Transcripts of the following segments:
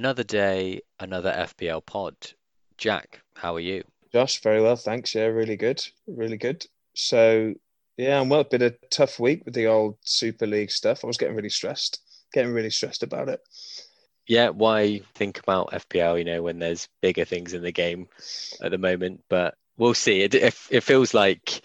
Another day, another FPL pod. Jack, how are you? Josh, very well, thanks. Yeah, really good, really good. So, yeah, and well, been a tough week with the old Super League stuff. I was getting really stressed, getting really stressed about it. Yeah, why think about FPL? You know, when there's bigger things in the game at the moment, but we'll see. It it, it feels like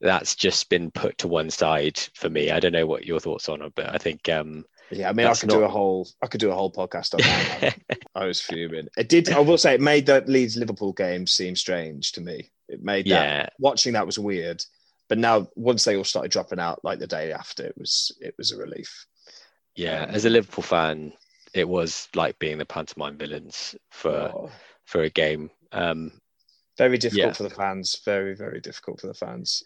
that's just been put to one side for me. I don't know what your thoughts on it, but I think um, yeah, I mean, I could not... do a whole, I could do a whole podcast on that. I was fuming. It did. I will say, it made that Leeds Liverpool game seem strange to me. It made that watching that was weird. But now, once they all started dropping out, like the day after, it was it was a relief. Yeah, as a Liverpool fan, it was like being the pantomime villains for oh. for a game. Um, very difficult yeah. for the fans. Very very difficult for the fans.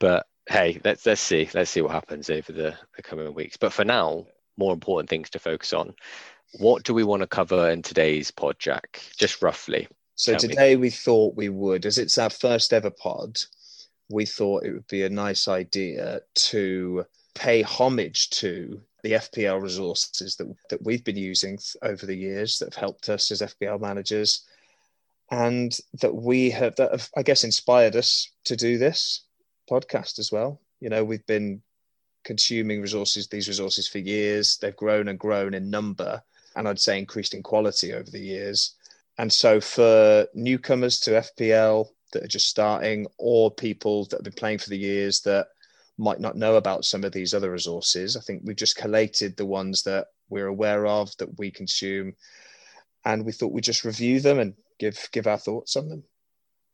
But hey, let's let's see let's see what happens over the, the coming weeks. But for now, more important things to focus on. What do we want to cover in today's pod, Jack? Just roughly. So today me. we thought we would, as it's our first ever pod, we thought it would be a nice idea to pay homage to the FPL resources that, that we've been using over the years that have helped us as FPL managers and that we have that have, I guess inspired us to do this podcast as well. You know, we've been consuming resources, these resources for years. They've grown and grown in number, and I'd say increased in quality over the years. And so, for newcomers to FPL that are just starting, or people that have been playing for the years that might not know about some of these other resources, I think we've just collated the ones that we're aware of that we consume, and we thought we'd just review them and give give our thoughts on them.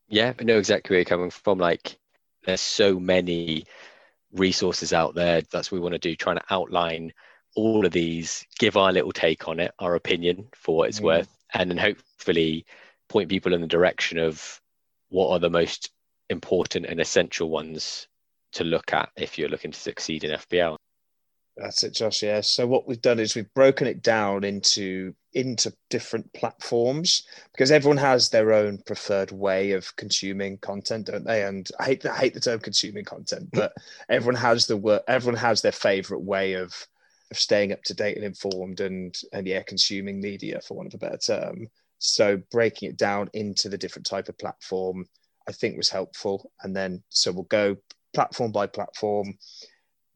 Yeah, I know exactly where you're coming from. Like, there's so many resources out there. That's what we want to do, trying to outline all of these, give our little take on it, our opinion for what it's mm. worth, and then hopefully point people in the direction of what are the most important and essential ones to look at if you're looking to succeed in FPL. That's it, Josh. Yeah. So what we've done is we've broken it down into into different platforms because everyone has their own preferred way of consuming content, don't they? And I hate I hate the term consuming content, but everyone has the work. Everyone has their favorite way of of staying up to date and informed, and and yeah, consuming media for want of a better term. So breaking it down into the different type of platform, I think was helpful. And then so we'll go platform by platform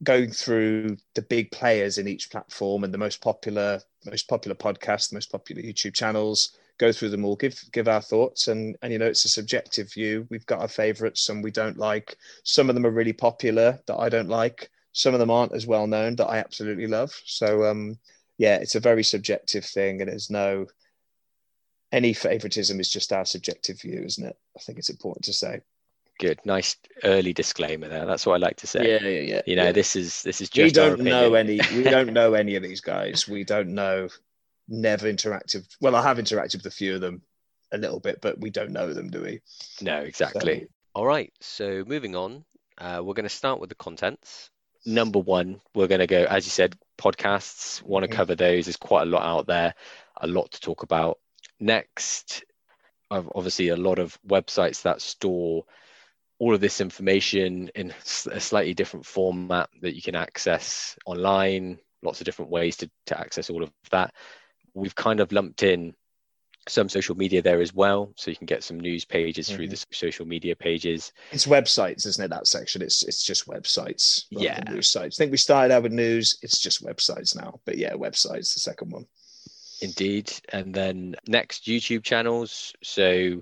going through the big players in each platform and the most popular most popular podcasts the most popular youtube channels go through them all give give our thoughts. And and you know it's a subjective view. We've got our favorites some we don't like some of them are really popular that i don't like. Some of them aren't as well known that i absolutely love. So um yeah it's a very subjective thing and there's no any favoritism is just our subjective view isn't it? I think it's important to say Good, nice early disclaimer there. That's what I like to say. Yeah, yeah, yeah. You know, yeah. this is this is just. We don't know any. We don't know any of these guys. We don't know. Never interactive. Well, I have interacted with a few of them, a little bit, but we don't know them, do we? No, exactly. So, All right. So moving on, uh, we're going to start with the contents. Number one, we're going to go, as you said, podcasts. Want to mm-hmm. cover those? There's quite a lot out there, a lot to talk about. Next, obviously, a lot of websites that store all of this information in a slightly different format that you can access online, lots of different ways to, to access all of that. We've kind of lumped in some social media there as well, so you can get some news pages mm-hmm. through the social media pages. It's websites, isn't it? That section. It's it's just websites. Yeah, news sites. I think we started out with news. It's just websites now, but yeah, websites the second one. Indeed, and then next YouTube channels. So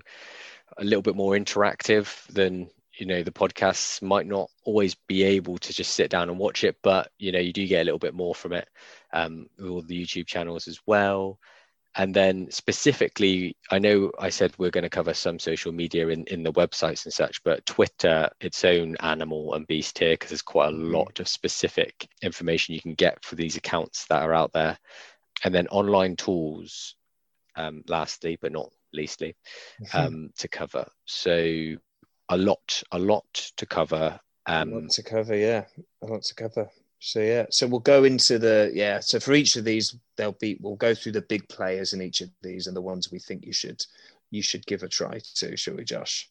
a little bit more interactive than you know the podcasts might not always be able to just sit down and watch it but you know you do get a little bit more from it um, with all the youtube channels as well and then specifically i know i said we're going to cover some social media in, in the websites and such but twitter its own animal and beast here because there's quite a mm-hmm. lot of specific information you can get for these accounts that are out there and then online tools um, lastly but not leastly mm-hmm. um, to cover so a lot, a lot to cover. Um, a lot to cover, yeah, a lot to cover. So yeah, so we'll go into the yeah. So for each of these, they'll be we'll go through the big players in each of these and the ones we think you should you should give a try to. Shall we, Josh?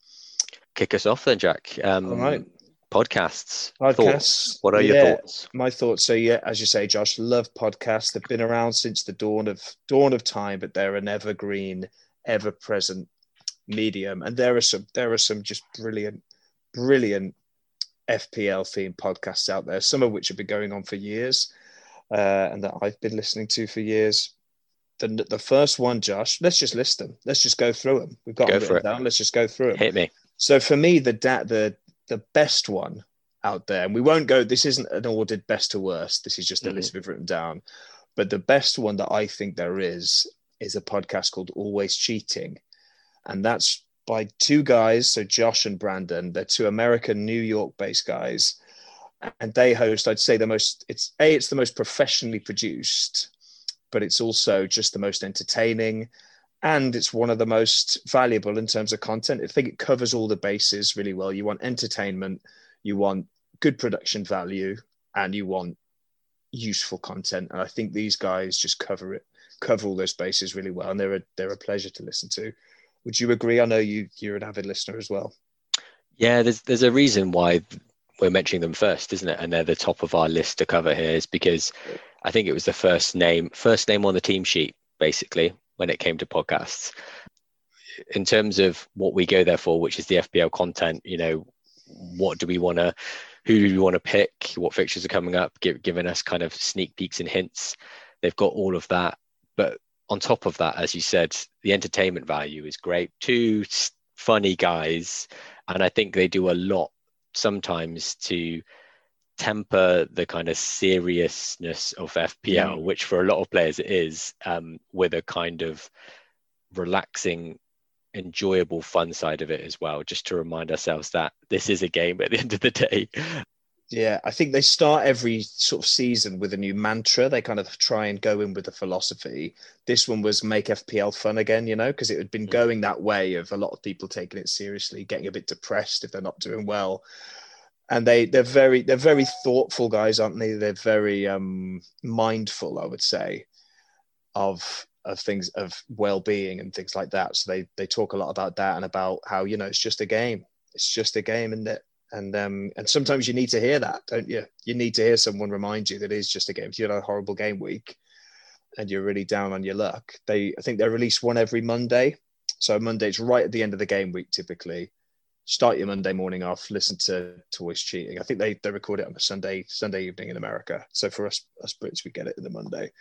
Kick us off then, Jack. Um, All right. podcasts. Podcasts. Thoughts? What are your thoughts? My thoughts. So yeah, as you say, Josh, love podcasts. They've been around since the dawn of dawn of time, but they're an evergreen, ever present medium. And there are some there are some just brilliant, brilliant FPL themed podcasts out there. Some of which have been going on for years, uh, and that I've been listening to for years. The, the first one, Josh. Let's just list them. Let's just go through them. We've got Go them for written it. down. Let's just go through them. Hit me. So for me, the da- the the best one out there, and we won't go. This isn't an ordered best to worst. This is just a Mhm. list we've written down. But the best one that I think there is is a podcast called Always Cheating, and that's by two guys. So Josh and Brandon. They're two American, New York-based guys, and they host. I'd say the most. It's a. It's the most professionally produced, but it's also just the most entertaining and it's one of the most valuable in terms of content. I think it covers all the bases really well. You want entertainment, you want good production value, and you want useful content. And I think these guys just cover it, cover all those bases really well, and they're a they're a pleasure to listen to. Would you agree? I know you you're an avid listener as well. Yeah, there's there's a reason why we're mentioning them first, isn't it? And they're the top of our list to cover here is because I think it was the first name first name on the team sheet, basically, when it came to podcasts. In terms of what we go there for, which is the FPL content, you know, what do we want to, who do we want to pick, what fixtures are coming up, give, giving us kind of sneak peeks and hints. They've got all of that, but on top of that, as you said, the entertainment value is great. Two funny guys, and I think they do a lot sometimes to temper the kind of seriousness of FPL, which for a lot of players it is, um, with a kind of relaxing, enjoyable, fun side of it as well. Just to remind ourselves that this is a game at the end of the day. Yeah, I think they start every sort of season with a new mantra. They kind of try and go in with a philosophy. This one was make FPL fun again, you know, because it had been Mm. going that way of a lot of people taking it seriously, getting a bit depressed if they're not doing well. And they they're very they're very thoughtful guys, aren't they? They're very um mindful, I would say, of of things of well-being and things like that. So they they talk a lot about that and about how, you know, it's just a game. It's just a game and that and um and sometimes you need to hear that don't you? You need to hear someone remind you that it's just a game. If you had a horrible game week and you're really down on your luck they i think they release one every monday. So monday's right at the end of the game week typically. Start your monday morning off listen to Always Cheating. I think they they record it on a sunday sunday evening in america. So for us us brits we get it in the monday.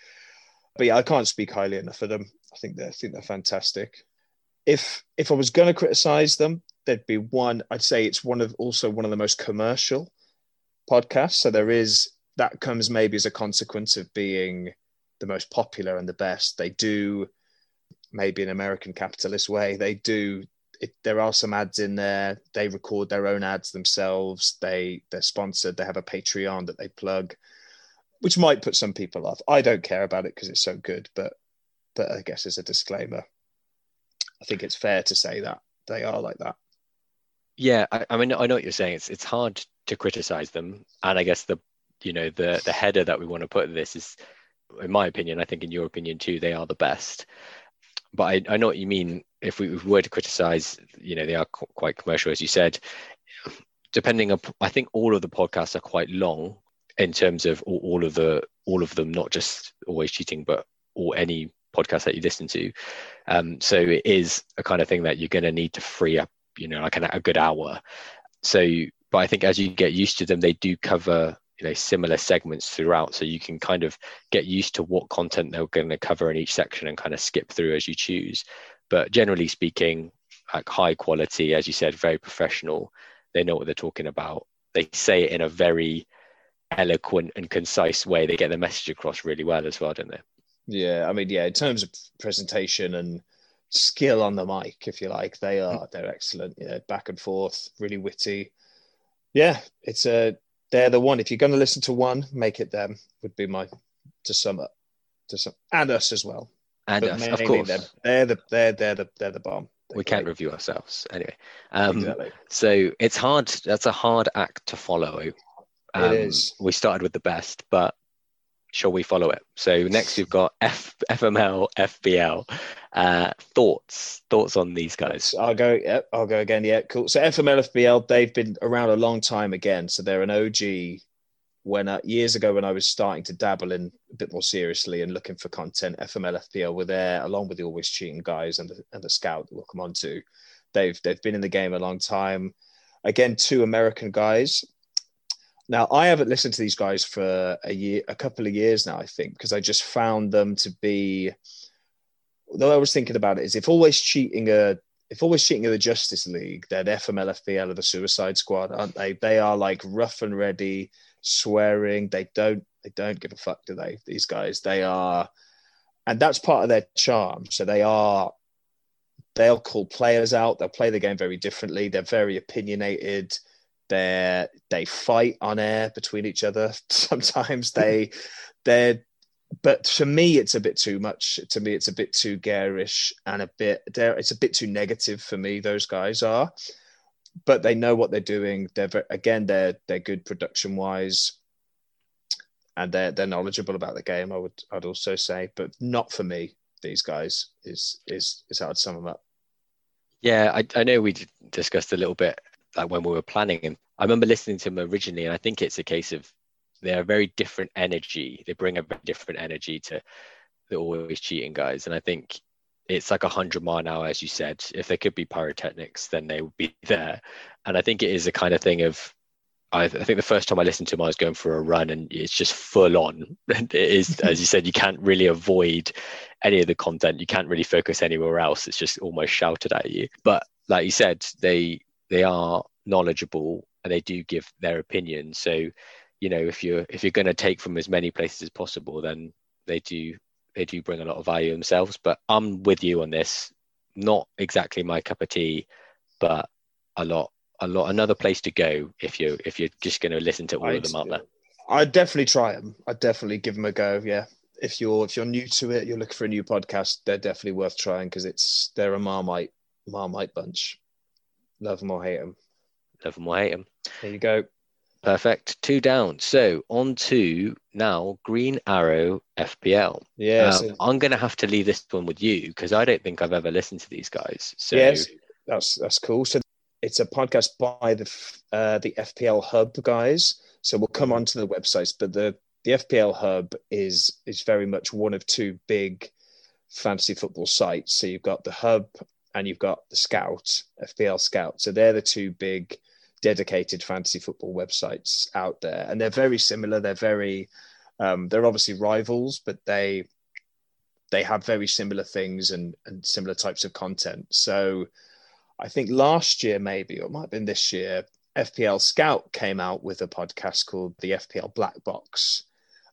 But yeah i can't speak highly enough of them. I think they I think they're fantastic. If if i was going to criticize them there'd be one i'd say it's one of also one of the most commercial podcasts. So there is that comes maybe as a consequence of being the most popular and the best. They do maybe an american capitalist way they do it, there are some ads in there. They record their own ads themselves. They they're sponsored. They have a patreon that they plug which might put some people off. I don't care about it because it's so good but but i guess as a disclaimer i think it's fair to say that they are like that Yeah, I, I mean, I know what you're saying. It's it's hard to criticize them, and I guess the you know the the header that we want to put this is, in my opinion, I think in your opinion too, they are the best. But I, I know what you mean. If we, were to criticize, you know, they are qu- quite commercial, as you said. Depending on, I think all of the podcasts are quite long in terms of all, all of the all of them, not just always cheating, but or any podcast that you listen to. Um, so it is a kind of thing that you're going to need to free up you know like an, a good hour. So but i think as you get used to them they do cover you know similar segments throughout. So you can kind of get used to what content they're going to cover in each section and kind of skip through as you choose. But generally speaking like high quality as you said very professional. They know what they're talking about. They say it in a very eloquent and concise way. They get the message across really well as well don't they? Yeah, I mean, yeah, in terms of presentation and skill on the mic, if you like, they are they're excellent. Yeah, back and forth, really witty. Yeah, it's a they're the one. If you're going to listen to one, make it them. Would be my to sum up to some and us as well. and But us, of course them. They're the they're they're the they're the bomb. They're we can't review ourselves anyway um, exactly. So it's hard. That's a hard act to follow. Um, is. We started with the best, but shall we follow it? So next you've got F, FML, FPL. Uh, thoughts, thoughts on these guys? I'll go. Yep, I'll go again. Yeah, cool. So FML, FPL, they've been around a long time again. So they're an OG. When uh, years ago, when I was starting to dabble in a bit more seriously and looking for content, FML, FPL were there along with the always cheating guys and the, and the scout that we'll come on to. They've they've been in the game a long time. Again, two American guys now, I haven't listened to these guys for a year, a couple of years now, I think, because I just found them to be. Though I was thinking about it, is if always cheating a, if always cheating in the Justice League, then FML, FPL of the Suicide Squad, aren't they? They are like rough and ready, swearing. They don't, they don't give a fuck, do they? These guys, they are, and that's part of their charm. So they are, they'll call players out. They'll play the game very differently. They're very opinionated they they fight on air between each other. Sometimes they they're but to me it's a bit too much. To me it's a bit too garish and a bit. It's a bit too negative for me. Those guys are, but they know what they're doing. They're again they're they're good production wise. And they're they're knowledgeable about the game. I would I'd also say, but not for me. These guys is is is how I'd sum them up. Yeah, I, I know we discussed a little bit like when we were planning. And I remember listening to them originally, and I think it's a case of they're a very different energy. They bring a very different energy to the always cheating guys. And I think it's like a hundred mile an hour, as you said. If there could be pyrotechnics, then they would be there. And I think it is a kind of thing of I, I, think the first time I listened to him, I was going for a run, and it's just full on. it is, as you said, you can't really avoid any of the content. You can't really focus anywhere else. It's just almost shouted at you. But like you said, they they are knowledgeable and they do give their opinion. So, you know, if you're if you're going to take from as many places as possible, then they do they do bring a lot of value themselves. But I'm with you on this. Not exactly my cup of tea, but a lot a lot another place to go if you if you're just going to listen to all I'd, of them out there. I'd definitely try them. I'd definitely give them a go. Yeah, if you're if you're new to it, you're looking for a new podcast, they're definitely worth trying because it's they're a marmite marmite bunch. Love them or hate them. Love them or hate them. There you go. Perfect. Two down. So on to now Green Arrow FPL. Yes. Um, I'm going to have to leave this one with you because I don't think I've ever listened to these guys. So yes, that's that's cool. So it's a podcast by the uh, the FPL Hub guys. So we'll come on to the websites, but the the FPL Hub is is very much one of two big fantasy football sites. So you've got the Hub and you've got the Scout, FPL Scout. So they're the two big dedicated fantasy football websites out there, and they're very similar. They're very, um, they're obviously rivals, but they they have very similar things and and similar types of content. So I think last year maybe, or it might have been this year, FPL Scout came out with a podcast called the FPL Black Box,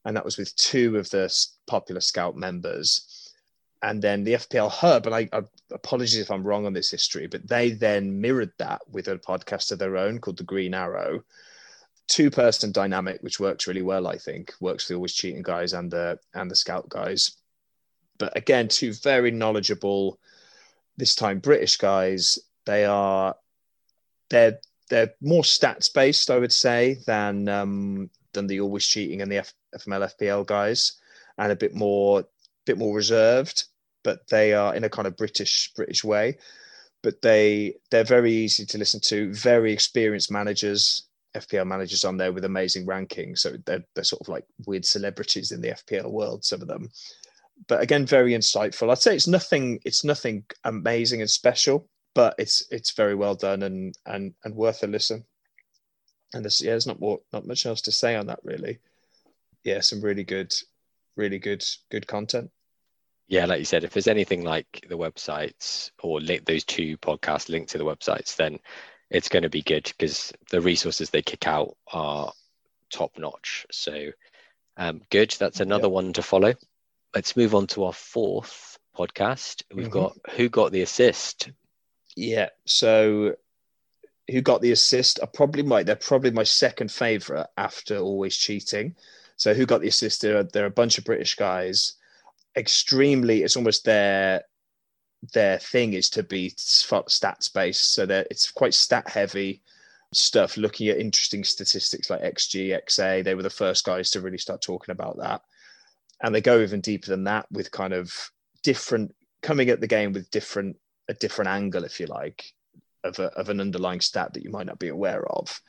and that was with two of the popular Scout members and then the FPL Hub, and I, I, if I'm wrong on this history, but they then mirrored that with a podcast of their own called the Green Arrow, two person dynamic, which works really well. I think works for the always cheating guys and the and the scout guys. But again, two very knowledgeable, this time British guys. They are they're they're more stats based, I would say, than um, than the always cheating and the F- FML FPL guys, and a bit more bit more reserved but they are in a kind of British British way. But they they're very easy to listen to. Very experienced managers, FPL managers on there with amazing rankings. So they're they're sort of like weird celebrities in the FPL world. Some of them, but again, very insightful. I'd say it's nothing it's nothing amazing and special, but it's it's very well done and and and worth a listen. And there's yeah, there's not more not much else to say on that really. Yeah, some really good, really good good content yeah, like you said, if there's anything like the websites or link those two podcasts linked to the websites, then it's going to be good because the resources they kick out are top notch. So um, good. That's another one to follow. Let's move on to our fourth podcast. We've mm-hmm. got who got the assist. Yeah. So who got the assist are probably my they're probably my second favorite after always cheating. So who got the assist? There are, there are a bunch of British guys extremely it's almost their their thing is to be stats based so that it's quite stat heavy stuff looking at interesting statistics like xg xa they were the first guys to really start talking about that and they go even deeper than that with kind of different coming at the game with different a different angle, if you like, of, a, of an underlying stat that you might not be aware of.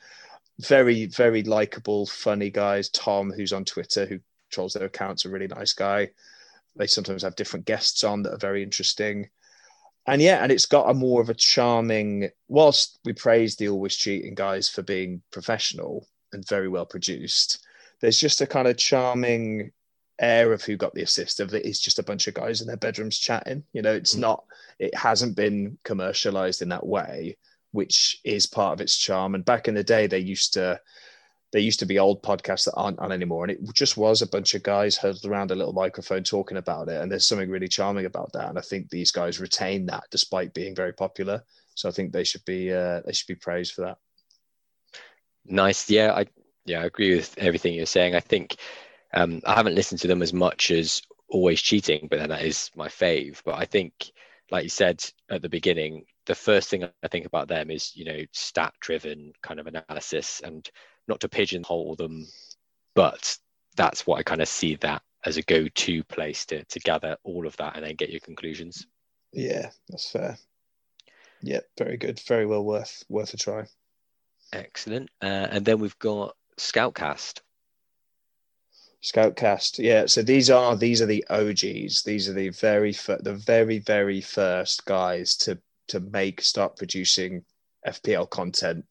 Very, very likable, funny guys. Tom, who's on Twitter, who controls their accounts, a really nice guy. They sometimes have different guests on that are very interesting. And yeah, and it's got a more of a charming, whilst we praise the Always Cheating guys for being professional and very well produced, there's just a kind of charming air of who got the assist of it is just a bunch of guys in their bedrooms chatting. You know, it's mm. not, it hasn't been commercialized in that way, which is part of its charm. And back in the day, they used to, there used to be old podcasts that aren't on anymore. And it just was a bunch of guys huddled around a little microphone talking about it. And there's something really charming about that. And I think these guys retain that despite being very popular. So I think they should be, uh, they should be praised for that. Nice. Yeah. I, yeah, I agree with everything you're saying. I think um, I haven't listened to them as much as Always Cheating, but then that is my fave. But I think, like you said at the beginning, the first thing I think about them is, you know, stat driven kind of analysis and not to pigeonhole them, but that's what I kind of see that as a go to place to, to gather all of that and then get your conclusions. Yeah, that's fair. Yeah, very good. Very well worth worth a try. Excellent. Uh, and then we've got Scoutcast. Scoutcast, yeah. So these are these are the OGs. These are the very the very very first guys to to make start producing FPL content.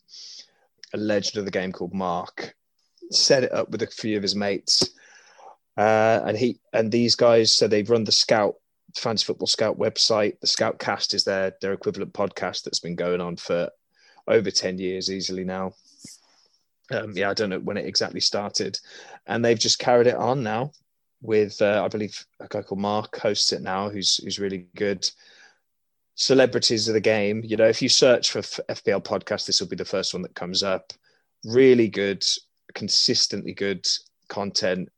A legend of the game called Mark set it up with a few of his mates, uh, and he and these guys. So they've run the Scout Fantasy Football Scout website. The Scoutcast is their their equivalent podcast that's been going on for over ten years easily now. Um, yeah, I don't know when it exactly started, and they've just carried it on now with uh, I believe a guy called Mark hosts it now, who's who's really good. Celebrities of the game, you know, if you search for FPL podcast, this will be the first one that comes up. Really good, consistently good content,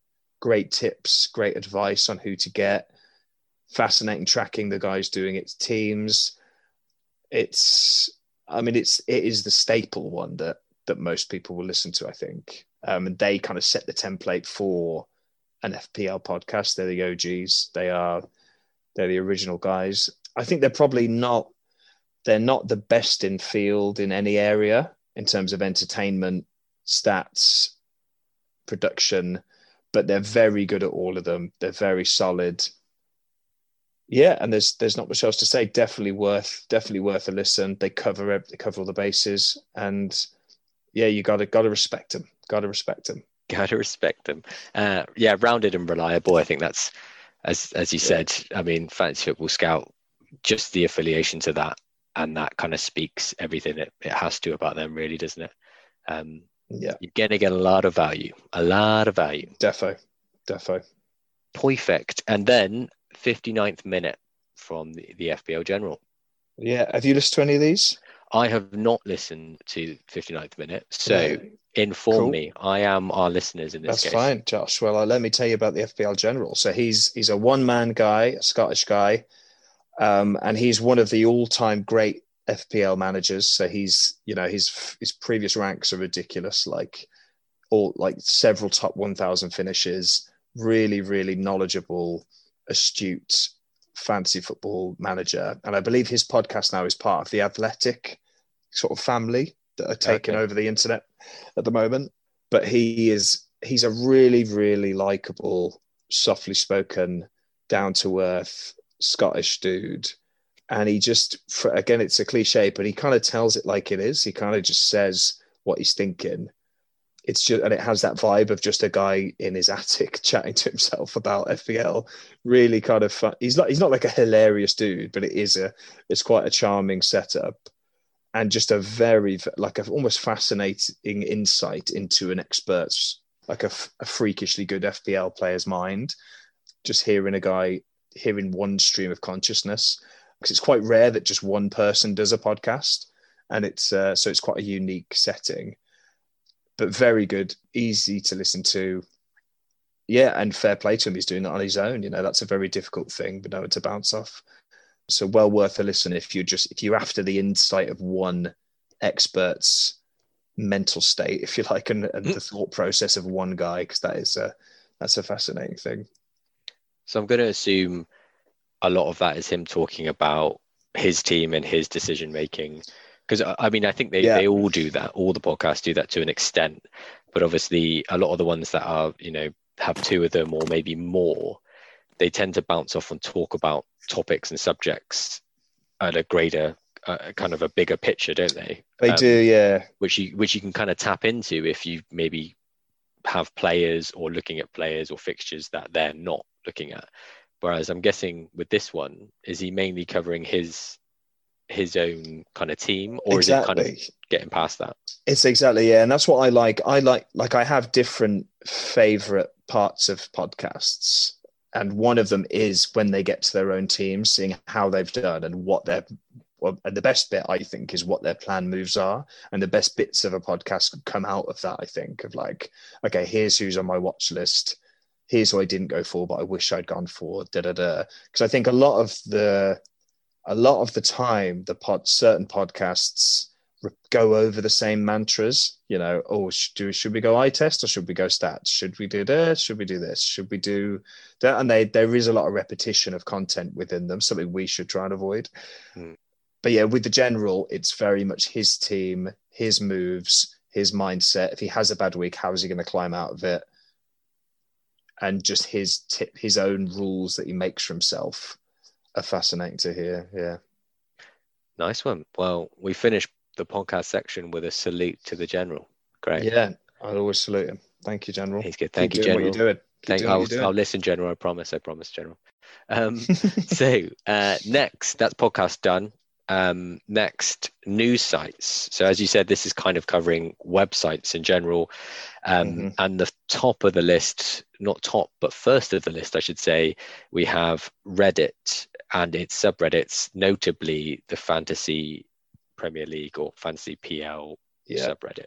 great tips, great advice on who to get. Fascinating tracking the guys doing its teams. It's, I mean, it's it is the staple one that that most people will listen to, I think. Um, and they kind of set the template for an FPL podcast. They're the OGs. They are they're the original guys. I think they're probably not they're not the best in field in any area in terms of entertainment, stats, production, but they're very good at all of them. They're very solid. Yeah, and there's there's not much else to say. Definitely worth definitely worth a listen. They cover they cover all the bases, and yeah, you gotta gotta respect them Gotta respect them Gotta respect them Uh, yeah, rounded and reliable. I think that's as as you yeah. said. I mean, fantasy football scout, just the affiliation to that, and that kind of speaks everything it, it has to about them, really, doesn't it? Um, yeah, you're gonna get a lot of value, a lot of value. Defo, defo. Perfect. And then 59th minute from the, the FPL General. Yeah, have you listened to any of these? I have not listened to 59th minute, so inform cool. me. I am our listeners in this That's case. fine, Josh. Well, uh, let me tell you about the FPL General. So he's he's a one man guy, a Scottish guy, um, and he's one of the all time great FPL managers. So he's you know his his previous ranks are ridiculous, like all like several top 1,000 finishes. Really, really knowledgeable, astute fantasy football manager. And I believe his podcast now is part of the Athletic sort of family that are taking okay. over the internet at the moment. But he is he's a really, really likable, softly spoken, down to earth Scottish dude. And he just, for, again, it's a cliche, but he kind of tells it like it is. He kind of just says what he's thinking it's just and it has that vibe of just a guy in his attic chatting to himself about FPL. Really kind of fun. He's not he's not like a hilarious dude, but it is a it's quite a charming setup and just a very like a almost fascinating insight into an expert's like a, a freakishly good FPL player's mind. Just hearing a guy hearing one stream of consciousness because it's quite rare that just one person does a podcast and it's uh, so it's quite a unique setting but very good, easy to listen to. Yeah, and fair play to him. He's doing it on his own. You know, that's a very difficult thing, but no, one to bounce off. So well worth a listen if you're just if you're after the insight of one expert's mental state, if you like, and, and the thought process of one guy, because that is a that's a fascinating thing. So I'm going to assume a lot of that is him talking about his team and his decision making. Because I mean, I think they, Yeah. they all do that. All the podcasts do that to an extent. But obviously, a lot of the ones that are, you know, have two of them or maybe more, they tend to bounce off and talk about topics and subjects at a greater, uh, kind of a bigger picture, don't they? They Um, do, yeah. which you which you can kind of tap into if you maybe have players or looking at players or fixtures that they're not looking at. Whereas I'm guessing with this one, is he mainly covering his his own kind of team, or is it kind of getting past that? It's exactly yeah, and that's what I like. I like like I have different favorite parts of podcasts, and one of them is when they get to their own teams, seeing how they've done and what their well, and the best bit I think is what their plan moves are, and the best bits of a podcast come out of that. I think of like, okay, here's who's on my watch list. Here's who I didn't go for, but I wish I'd gone for. Da da da. Because I think a lot of the, a lot of the time, the pod certain podcasts go over the same mantras. You know, oh, should, do, should we go eye test or should we go stats? Should we do this? Should we do this? Should we do that? And they there is a lot of repetition of content within them, something we should try and avoid. Hmm. But yeah, with the general, it's very much his team, his moves, his mindset. If he has a bad week, how is he going to climb out of it? And just his tip, his own rules that he makes for himself are fascinating to hear. Yeah. Nice one. Well, we finished the podcast section with a salute to the general. Great. Yeah. I'd always salute him. Thank you, General. He's good. Thank Keep you, general. What you're doing. Thank, I'll. I'll listen, General. I promise. I promise, General. Um, so uh, next, that's podcast done. Um, next, news sites. So as you said, this is kind of covering websites in general. Um, Mhm. And the top of the list, not top, but first of the list, I should say, we have Reddit and its subreddits, notably the Fantasy Premier League or Fantasy PL Yeah. subreddit.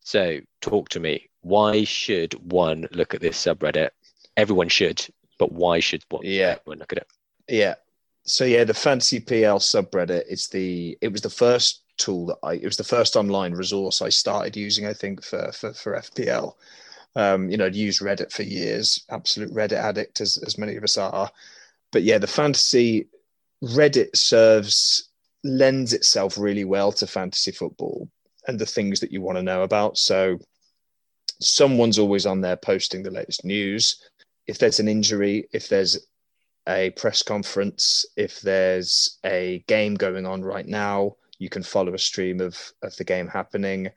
So, talk to me. Why should one look at this subreddit? Everyone should, but why should one Yeah. everyone look at it? Yeah. So yeah, the Fantasy PL subreddit. It's the it was the first tool that I it was the first online resource I started using. I think for for, for FPL. Um, you know, I'd used Reddit for years. Absolute Reddit addict, as as many of us are. But yeah, the fantasy Reddit serves lends itself really well to fantasy football and the things that you want to know about. So someone's always on there posting the latest news. If there's an injury, if there's a press conference, if there's a game going on right now, you can follow a stream of, of the game happening.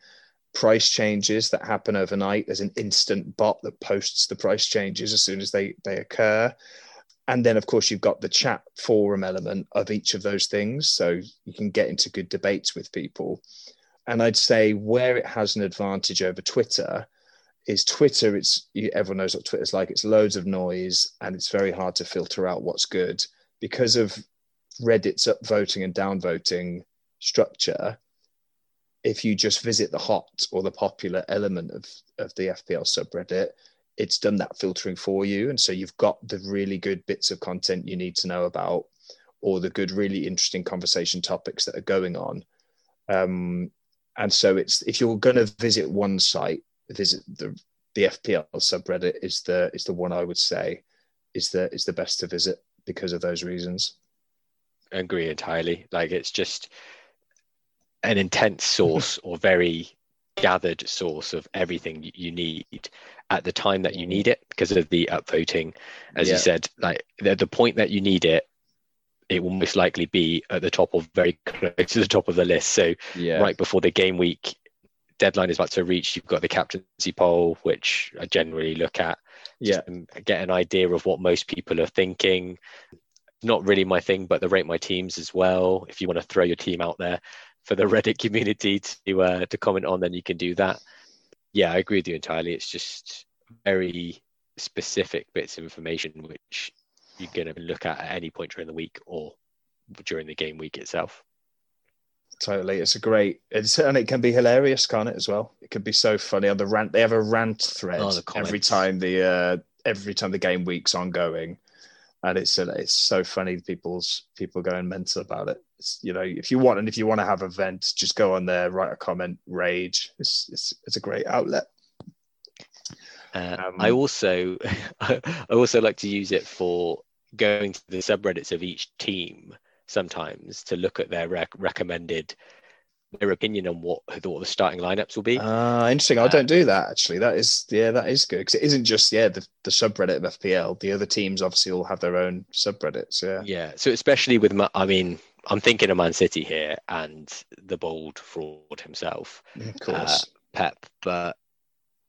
Price changes that happen overnight. There's an instant bot that posts the price changes as soon as they, they occur. And then, of course, you've got the chat forum element of each of those things. So you can get into good debates with people. And I'd say where it has an advantage over Twitter is Twitter. It's everyone knows what Twitter's like. It's loads of noise, and it's very hard to filter out what's good because of Reddit's upvoting and downvoting structure. If you just visit the hot or the popular element of of the FPL subreddit, it's done that filtering for you, and so you've got the really good bits of content you need to know about, or the good, really interesting conversation topics that are going on. Um, and so it's if you're going to visit one site visit the the FPL subreddit is the is the one I would say is the is the best to visit because of those reasons. agree entirely. Like it's just an intense source or very gathered source of everything you need at the time that you need it because of the upvoting. As Yeah. you said, like the, the point that you need it, it will most likely be at the top of very close to the top of the list. So Yeah. right before the game week deadline is about to reach, you've got the captaincy poll, which I generally look at Yeah. get an idea of what most people are thinking. Not really my thing, but the rate my teams as well. If you want to throw your team out there for the Reddit community to uh, to comment on, then you can do that. Yeah, I agree with you entirely. It's just very specific bits of information which you're going to look at at any point during the week or during the game week itself. Totally. It's a great it's and it can be hilarious, can't it, as well? It can be so funny on the rant. They have a rant thread Oh, every time the uh every time the game week's ongoing. And it's uh, it's so funny people's people going mental about it. It's, you know, if you want and if you want to have a vent, just go on there, write a comment, rage. It's it's it's a great outlet. Uh, um, I also I also like to use it for going to the subreddits of each team sometimes to look at their rec- recommended their opinion on what the starting lineups will be. Ah, uh, interesting. I don't do that actually. That is yeah, that is good because it isn't just yeah the, the subreddit of FPL. The other teams obviously all have their own subreddits. Yeah. Yeah. So especially with my, I mean, I'm thinking of Man City here and the bold fraud himself, of course, uh, Pep. But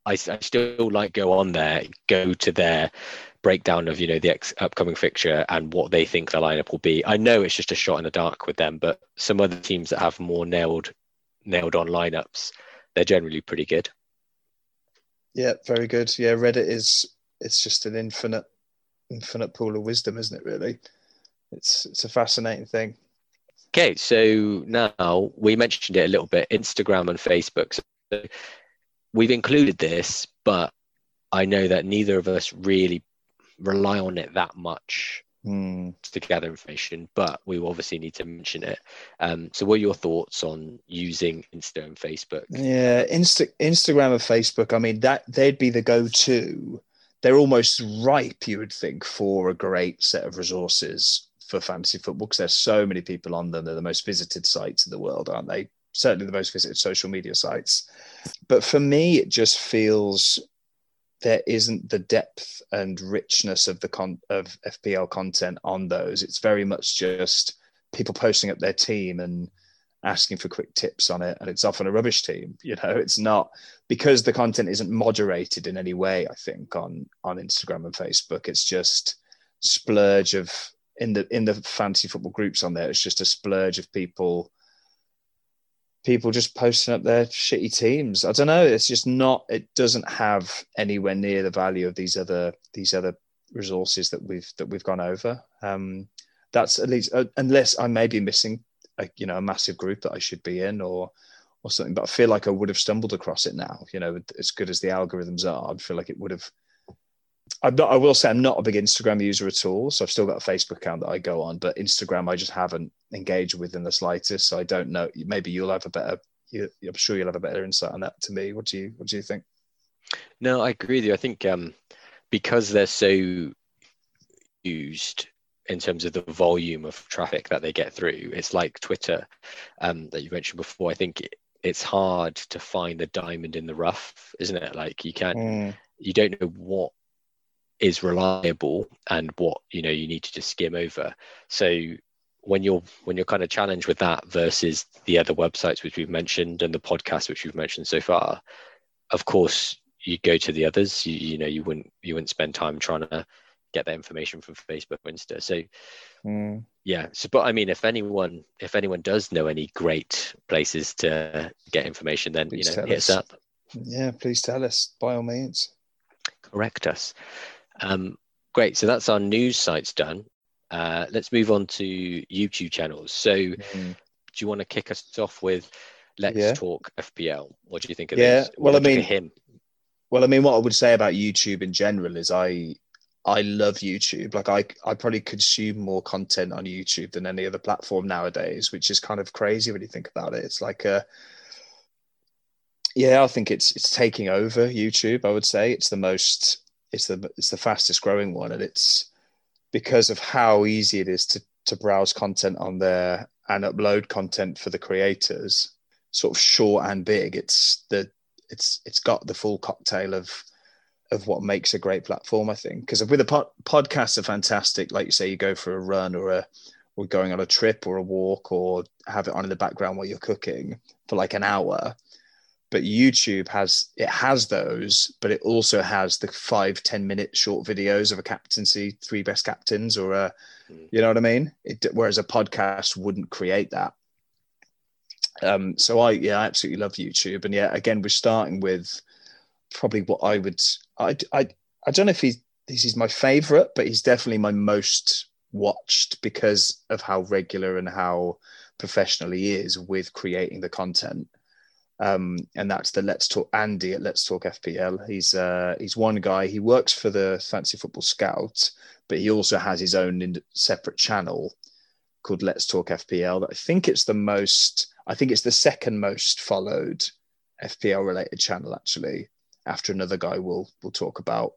I, I still like go on there, go to their breakdown of you know the ex- upcoming fixture and what they think the lineup will be. I know it's just a shot in the dark with them, but some other teams that have more nailed nailed on lineups, they're generally pretty good. Yeah, very good. Yeah, Reddit is it's just an infinite infinite pool of wisdom, isn't it? Really, it's it's a fascinating thing. Okay, so now we mentioned it a little bit, Instagram and Facebook. So we've included this, but I know that neither of us really rely on it that much mm. to gather information, but we obviously need to mention it. Um, so, what are your thoughts on using Insta and Facebook? Yeah, Insta- Instagram and Facebook. I mean, that they'd be the go-to. They're almost ripe, you would think, for a great set of resources for fantasy football because there's so many people on them. They're the most visited sites in the world, aren't they? Certainly the most visited social media sites. But for me, it just feels there isn't the depth and richness of the con of FPL content on those. It's very much just people posting up their team and asking for quick tips on it, and it's often a rubbish team. You know, it's not because the content isn't moderated in any way. I think on on Instagram and Facebook, it's just splurge of in the in the fantasy football groups on there. It's just a splurge of people people just posting up their shitty teams. I don't know. It's just not. It doesn't have anywhere near the value of these other these other resources that we've that we've gone over. Um, that's at least uh, unless I may be missing, a, you know, a massive group that I should be in or or something. But I feel like I would have stumbled across it now. You know, as good as the algorithms are, I feel like it would have I'm not. I will say I'm not a big Instagram user at all. So I've still got a Facebook account that I go on, but Instagram I just haven't engaged with in the slightest. So I don't know. Maybe you'll have a better. You, I'm sure you'll have a better insight on that to me. What do you What do you think? No, I agree with you. I think um, because they're so used in terms of the volume of traffic that they get through, it's like Twitter um, that you mentioned before. I think it's hard to find the diamond in the rough, isn't it? Like you can't, mm. you don't know what is reliable and what you know you need to just skim over. So when you're when you're kind of challenged with that versus the other websites which we've mentioned and the podcast which we've mentioned so far of course you go to the others. You, you know you wouldn't you wouldn't spend time trying to get that information from facebook or insta. So mm. yeah. So but i mean if anyone if anyone does know any great places to get information then please you know hit us. us. up. Yeah please tell us by all means. Correct us um, great. So that's our news sites done. Uh, let's move on to YouTube channels. So, mm. do you want to kick us off with Let's yeah. Talk FPL? What do you think of yeah, this? well, I mean, him. Well, I mean, what I would say about YouTube in general is I I love YouTube. Like I I probably consume more content on YouTube than any other platform nowadays, which is kind of crazy when you think about it. It's like a yeah, I think it's it's taking over YouTube. I would say it's the most it's the it's the fastest growing one, and it's because of how easy it is to to browse content on there and upload content for the creators, sort of short and big. It's the it's it's got the full cocktail of of what makes a great platform, I think. Because with a pod, podcasts are fantastic. Like you say, you go for a run or a or going on a trip or a walk or have it on in the background while you're cooking for like an hour but youtube has it has those but it also has the five ten minute short videos of a captaincy three best captains or a mm. you know what i mean? It, whereas a podcast wouldn't create that. Um so i yeah i absolutely love youtube. And yeah again we're starting with probably what i would i i, I don't know if he's this is my favorite but he's definitely my most watched because of how regular and how professional he is with creating the content um, and that's the Let's Talk Andy at Let's Talk FPL. He's uh, he's one guy. He works for the Fantasy Football Scout, but he also has his own separate channel called Let's Talk FPL. I think it's the most. I think it's the second most followed FPL related channel actually. after another guy we'll we'll talk about.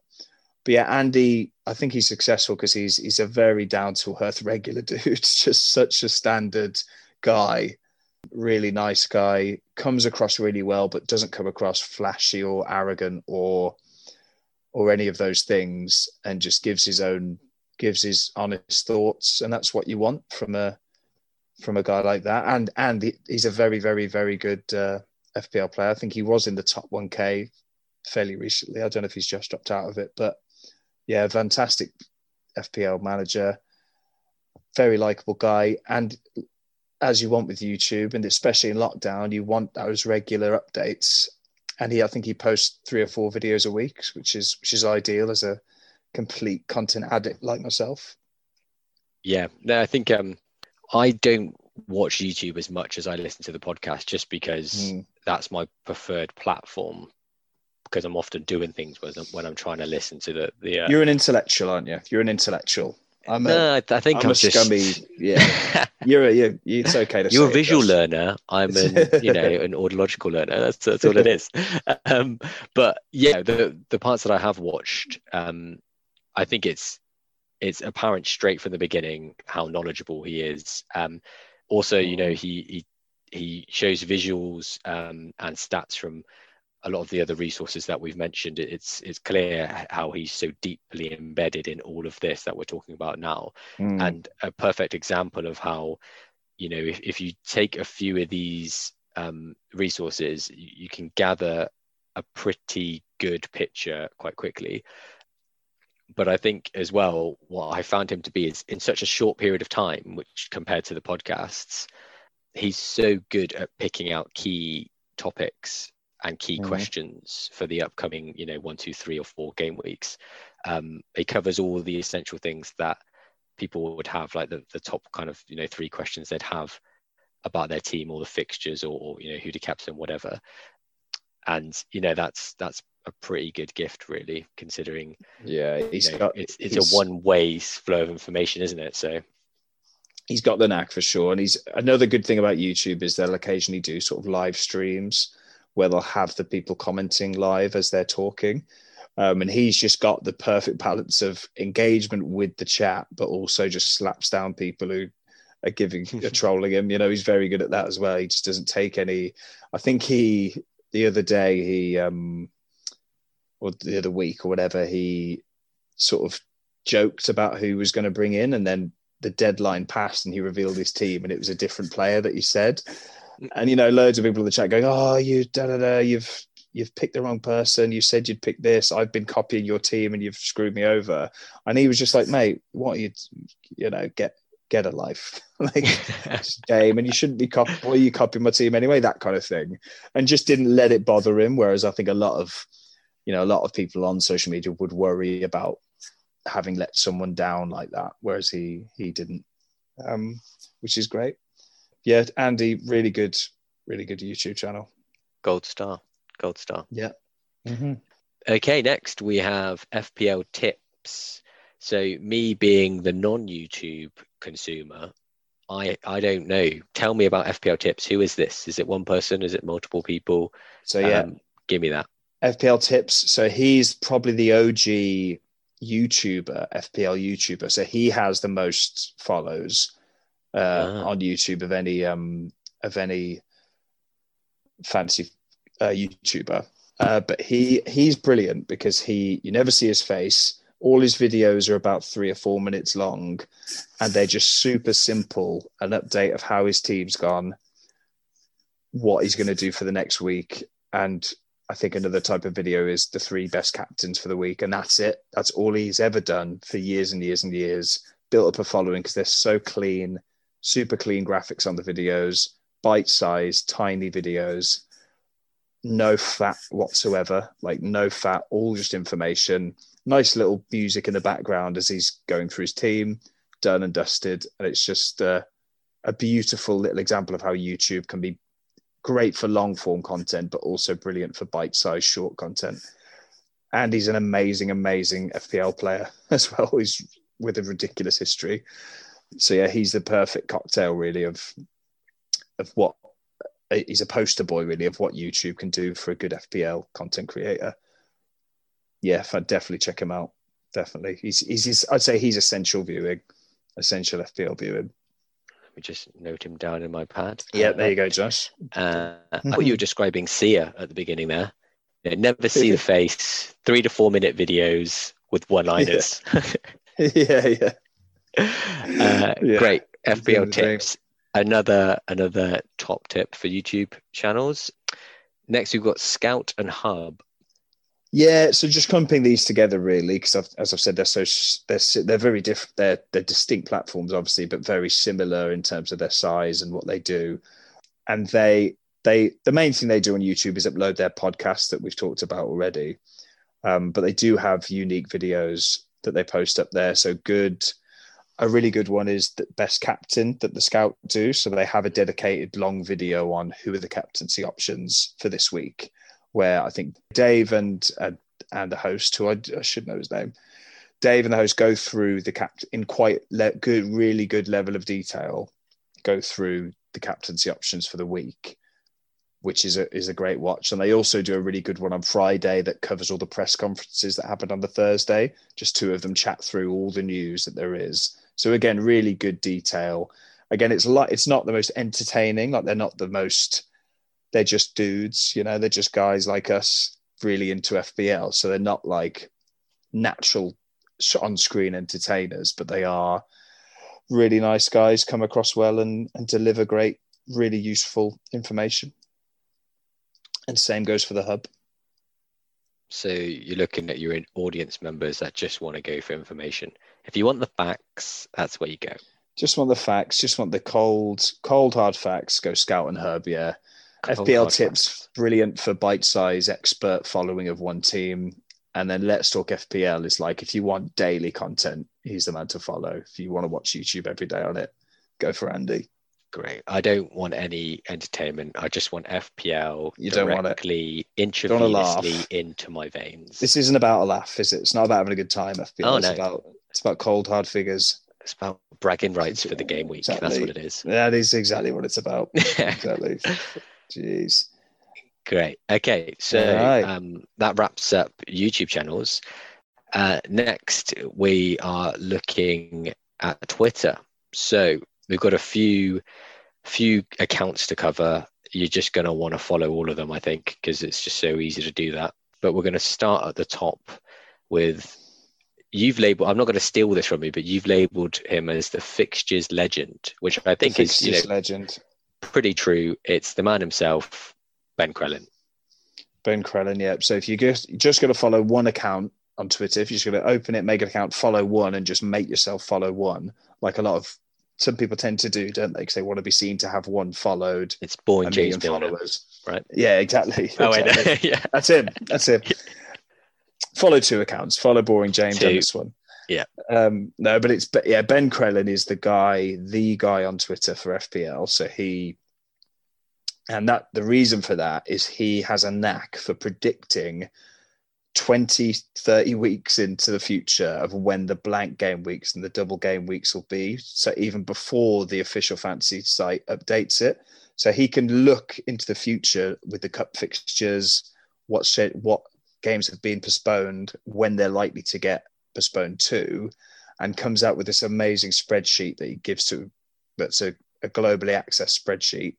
But yeah, Andy, I think he's successful because he's he's a very down to earth regular dude. just such a standard guy, really nice guy. Comes across really well, but doesn't come across flashy or arrogant or or any of those things, and just gives his own gives his honest thoughts, and that's what you want from a from a guy like that. And and he's a very very very good uh, FPL player. I think he was in the top 1K fairly recently. I don't know if he's just dropped out of it, but yeah, fantastic FPL manager, very likable guy, and as you want with YouTube, and especially in lockdown, you want those regular updates. And he, I think he posts three or four videos a week, which is which is ideal as a complete content addict like myself. Yeah, no, I think um, I don't watch YouTube as much as I listen to the podcast, just because mm. that's my preferred platform. Because I'm often doing things when I'm, when I'm trying to listen to the the. Uh... You're an intellectual, aren't you? You're an intellectual. I'm no, a, I think I'm, I'm a just... scummy. Yeah, you're a, you're, it's okay to. You're a visual it, learner. I'm an you know an audiological learner. That's that's all it is. Um, but yeah, the the parts that I have watched, um, I think it's it's apparent straight from the beginning how knowledgeable he is. Um, also, you know, he he he shows visuals um, and stats from a lot of the other resources that we've mentioned, it's it's clear how he's so deeply embedded in all of this that we're talking about now, mm. and a perfect example of how, you know, if, if you take a few of these um, resources, you, you can gather a pretty good picture quite quickly. But I think as well, what I found him to be is in such a short period of time, which compared to the podcasts, he's so good at picking out key topics and key mm-hmm. questions for the upcoming, you know, one, two, three, or four game weeks. Um, it covers all the essential things that people would have, like the, the top kind of, you know, three questions they'd have about their team or the fixtures or, or you know, who to captain, whatever. And, you know, that's, that's a pretty good gift, really, considering. Yeah, he's you know, got. It's, it's a one-way flow of information, isn't it? So he's got the knack for sure. And he's another good thing about YouTube is they'll occasionally do sort of live streams where they'll have the people commenting live as they're talking. Um, and he's just got the perfect balance of engagement with the chat, but also just slaps down people who are giving are trolling him. You know, he's very good at that as well. He just doesn't take any. I think he the other day he um or the other week or whatever he sort of joked about who was going to bring in, and then the deadline passed and he revealed his team, and it was a different player that he said and you know, loads of people in the chat going, "Oh, you da da da, you've you've picked the wrong person. You said you'd pick this. I've been copying your team, and you've screwed me over." And he was just like, "Mate, what you you know get." Get a life, like game, and you shouldn't be copying. Well, you copying my team anyway, that kind of thing, and just didn't let it bother him. Whereas I think a lot of, you know, a lot of people on social media would worry about having let someone down like that, whereas he he didn't, um, which is great yeah, Andy, really good, really good YouTube channel. Gold star, gold star. Yeah. Mm-hmm. Okay, next we have FPL tips. So me being the non-YouTube consumer, I I don't know. Tell me about FPL tips. Who is this? Is it one person? Is it multiple people? So yeah, um, give me that. FPL tips. So he's probably the OG YouTuber, FPL YouTuber. So he has the most follows uh, ah. on YouTube of any um, of any fantasy uh, YouTuber. Uh, but he he's brilliant because he you never see his face. All his videos are about three or four minutes long, and they're just super simple. An update of how his team's gone, what he's going to do for the next week, and I think another type of video is the three best captains for the week, and that's it. That's all he's ever done for years and years and years. Built up a following because they're so clean super clean graphics on the videos, bite sized, tiny videos, no fat whatsoever, like no fat, all just information. Nice little music in the background as he's going through his team, done and dusted. And it's just uh, a beautiful little example of how YouTube can be great for long form content, but also brilliant for bite sized short content. And he's an amazing, amazing FPL player as well. He's with a ridiculous history so yeah, he's the perfect cocktail really of of what he's a poster boy really of what YouTube can do for a good FPL content creator. yeah, I'd definitely check him out. Definitely, he's he's I'd say he's essential viewing, essential FPL viewing. Let me just note him down in my pad. Yeah, there you go, Josh. Uh, I thought you were describing Sia at the beginning there. You never see the face. Three to four minute videos with one liners. yeah, yeah. Uh, yeah. Great FPL tips. Another another top tip for YouTube channels. Next, we've got Scout and Hub. Yeah, so just clumping these together really, because as I've said, they're so they're they're very different. They're they're distinct platforms, obviously, but very similar in terms of their size and what they do. And they they the main thing they do on YouTube is upload their podcasts that we've talked about already. Um, but they do have unique videos that they post up there. So good. A really good one is the best captain that the scout do. So they have a dedicated long video on who are the captaincy options for this week where I think Dave and uh, and the host, who I, I, should know his name, Dave and the host go through the cap in quite le- good, really good level of detail, go through the captaincy options for the week, which is a is a great watch. And they also do a really good one on Friday that covers all the press conferences that happened on the Thursday. Just two of them chat through all the news that there is. So again, really good detail. Again, it's like it's not the most entertaining, like they're not the most they're just dudes, you know, they're just guys like us really into FPL. So they're not like natural on screen entertainers, but they are really nice guys, come across well and, and deliver great, really useful information. And same goes for the hub. So you're looking at your audience members that just want to go for information. If you want the facts, that's where you go. Just want the facts. Just want the cold, cold hard facts. Go scout and hub. Yeah, FPL tips, brilliant for bite size expert following of one team. And then Let's Talk FPL is like if you want daily content, he's the man to follow. If you want to watch YouTube every day on it, go for Andy. Great. I don't want any entertainment. I just want FPL you don't want it. intravenously into my veins. This isn't about a laugh, is it? It's not about having a good time. FPL. Oh, it's no. about it's about cold hard figures. It's about bragging rights for the game week. Exactly. That's what it is. That is exactly what it's about. exactly. Jeez. Great. Okay, so right. um, that wraps up YouTube channels. Uh, next, we are looking at Twitter. So we've got a few few accounts to cover. You're just going to want to follow all of them, I think, because it's just so easy to do that. But we're going to start at the top with you've labeled. I'm not going to steal this from you, but you've labeled him as the fixtures legend, which I think is you know, legend pretty true. It's the man himself, Ben Crellin. Ben Crellin, yeah. So if you just you're just going to follow one account on Twitter, if you're just going to open it, make an account, follow one, and just make yourself follow one, like a lot of some people tend to do, don't they? Because they want to be seen to have one followed. It's boring James followers, right? Yeah, exactly. Oh, exactly. wait, yeah, that's him. That's him. follow two accounts. Follow Boring James two. on this one. Yeah. Um, no, but it's yeah. Ben Crellin is the guy, the guy on Twitter for FPL. So he, and that the reason for that is he has a knack for predicting 20, 30 weeks into the future of when the blank game weeks and the double game weeks will be. So even before the official fantasy site updates it, so he can look into the future with the cup fixtures, what said what games have been postponed, when they're likely to get postponed to, and comes out with this amazing spreadsheet that he gives to that's a, a globally accessed spreadsheet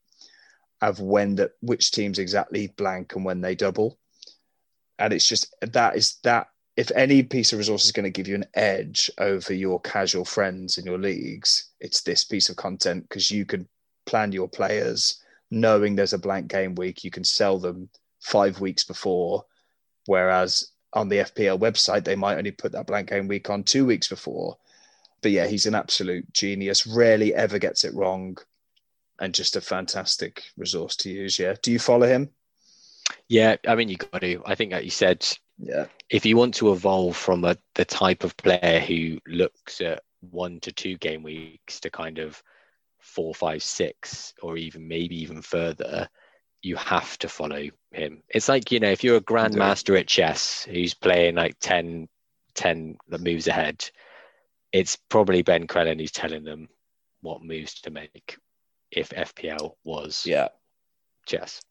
of when that which teams exactly blank and when they double. And it's just that is that if any piece of resource is going to give you an edge over your casual friends in your leagues, it's this piece of content because you can plan your players knowing there's a blank game week. You can sell them five weeks before, whereas on the FPL website, they might only put that blank game week on two weeks before. But yeah, he's an absolute genius. Rarely ever gets it wrong, and just a fantastic resource to use. Yeah. Do you follow him? Yeah, I mean, you got to. I think, like you said, yeah. If you want to evolve from a, the type of player who looks at one to two game weeks to kind of four, five, six, or even maybe even further, you have to follow him. It's like, you know, if you're a grandmaster at chess who's playing like 10, 10 that moves ahead, it's probably Ben Crellin who's telling them what moves to make if FPL was yeah chess.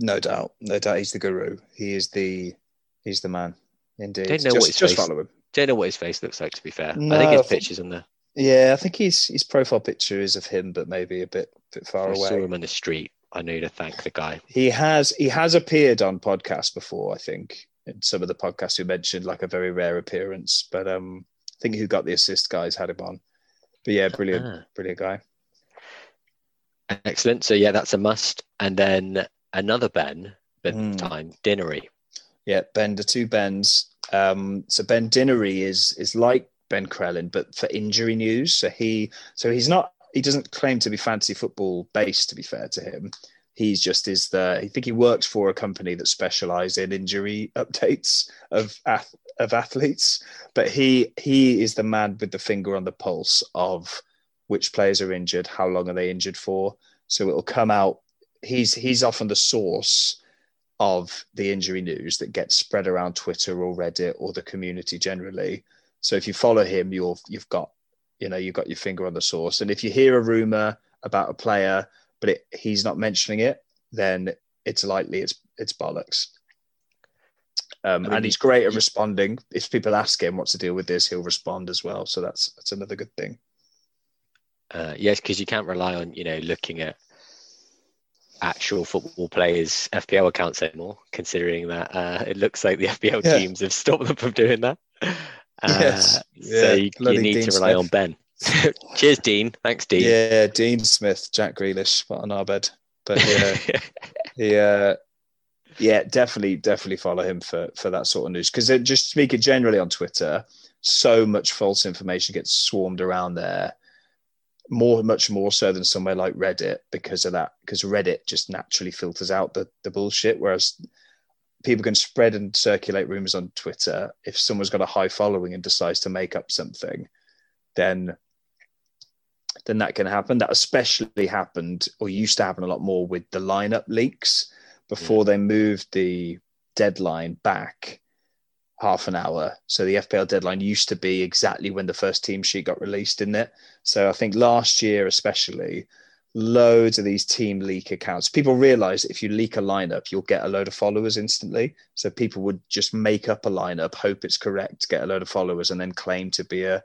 No doubt. No doubt he's the guru. He is the he's the man. Indeed. Don't know just, what his just face- follow him. Don't know what his face looks like. To be fair, No, I think I his think- pictures on there. Yeah, I think his his profile picture is of him, but maybe a bit bit far I saw away. him on the street. I need to thank the guy. He has he has appeared on podcasts before, I think, in some of the podcasts we mentioned, like a very rare appearance. But um, I think who got the assist guys had him on. But yeah, brilliant, Ah, brilliant guy. excellent. So yeah, that's a must. And then another Ben, but this time Dinnery. Yeah, Ben, the two Bens. Um, so Ben Dinnery is is like Ben Crellin, but for injury news. So he so he's not he doesn't claim to be fantasy football based. To be fair to him, he's just is the. I think he works for a company that specialises in injury updates of of athletes. But he he is the man with the finger on the pulse of which players are injured, how long are they injured for. So it'll come out. He's he's often the source of the injury news that gets spread around Twitter or Reddit or the community generally. So if you follow him, you're you've got you know you've got your finger on the source. And if you hear a rumor about a player, but it, he's not mentioning it, then it's likely it's it's bollocks. Um, I mean, and he's great at responding. If people ask him what's the deal with this, he'll respond as well. So that's that's another good thing. Uh, yes, because you can't rely on you know looking at actual football players' FPL accounts anymore, considering that uh, it looks like the FPL Yeah. teams have stopped them from doing that. Uh, Yes. Yeah, So you, you need Dean to rely Smith. on Ben. Cheers, Dean. Thanks, Dean. Yeah, Dean Smith, Jack Grealish, on our bed. But yeah, Yeah, yeah, definitely, definitely follow him for for that sort of news. Because just speaking generally on Twitter, so much false information gets swarmed around there, more, much more so than somewhere like Reddit because of that. Because Reddit just naturally filters out the the bullshit, whereas people can spread and circulate rumors on Twitter. If someone's got a high following and decides to make up something, then then that can happen. That especially happened or used to happen a lot more with the lineup leaks before mm. they moved the deadline back half an hour. So the FPL deadline used to be exactly when the first team sheet got released, didn't it? So I think last year, especially, loads of these team leak accounts. People realize if you leak a lineup, you'll get a load of followers instantly. So people would just make up a lineup, hope it's correct, get a load of followers, and then claim to be a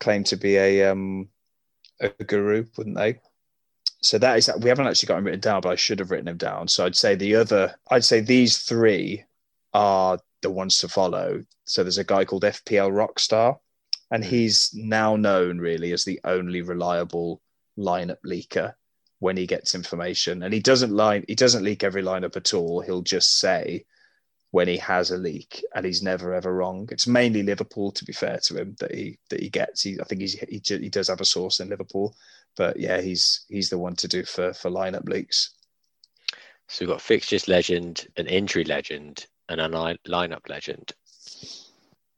claim to be a um a guru, wouldn't they? So that is that we haven't actually got them written down, but I should have written them down. So I'd say the other, I'd say these three are the ones to follow. So there's a guy called FPL Rockstar, and he's now known really as the only reliable lineup leaker when he gets information. And he doesn't line, he doesn't leak every lineup at all. He'll just say when he has a leak, and he's never ever wrong. It's mainly Liverpool, to be fair to him, that he that he gets. He, I think he's he, he does have a source in Liverpool, but yeah, he's he's the one to do for for lineup leaks. So we've got fixtures legend, an injury legend, and a line- lineup legend.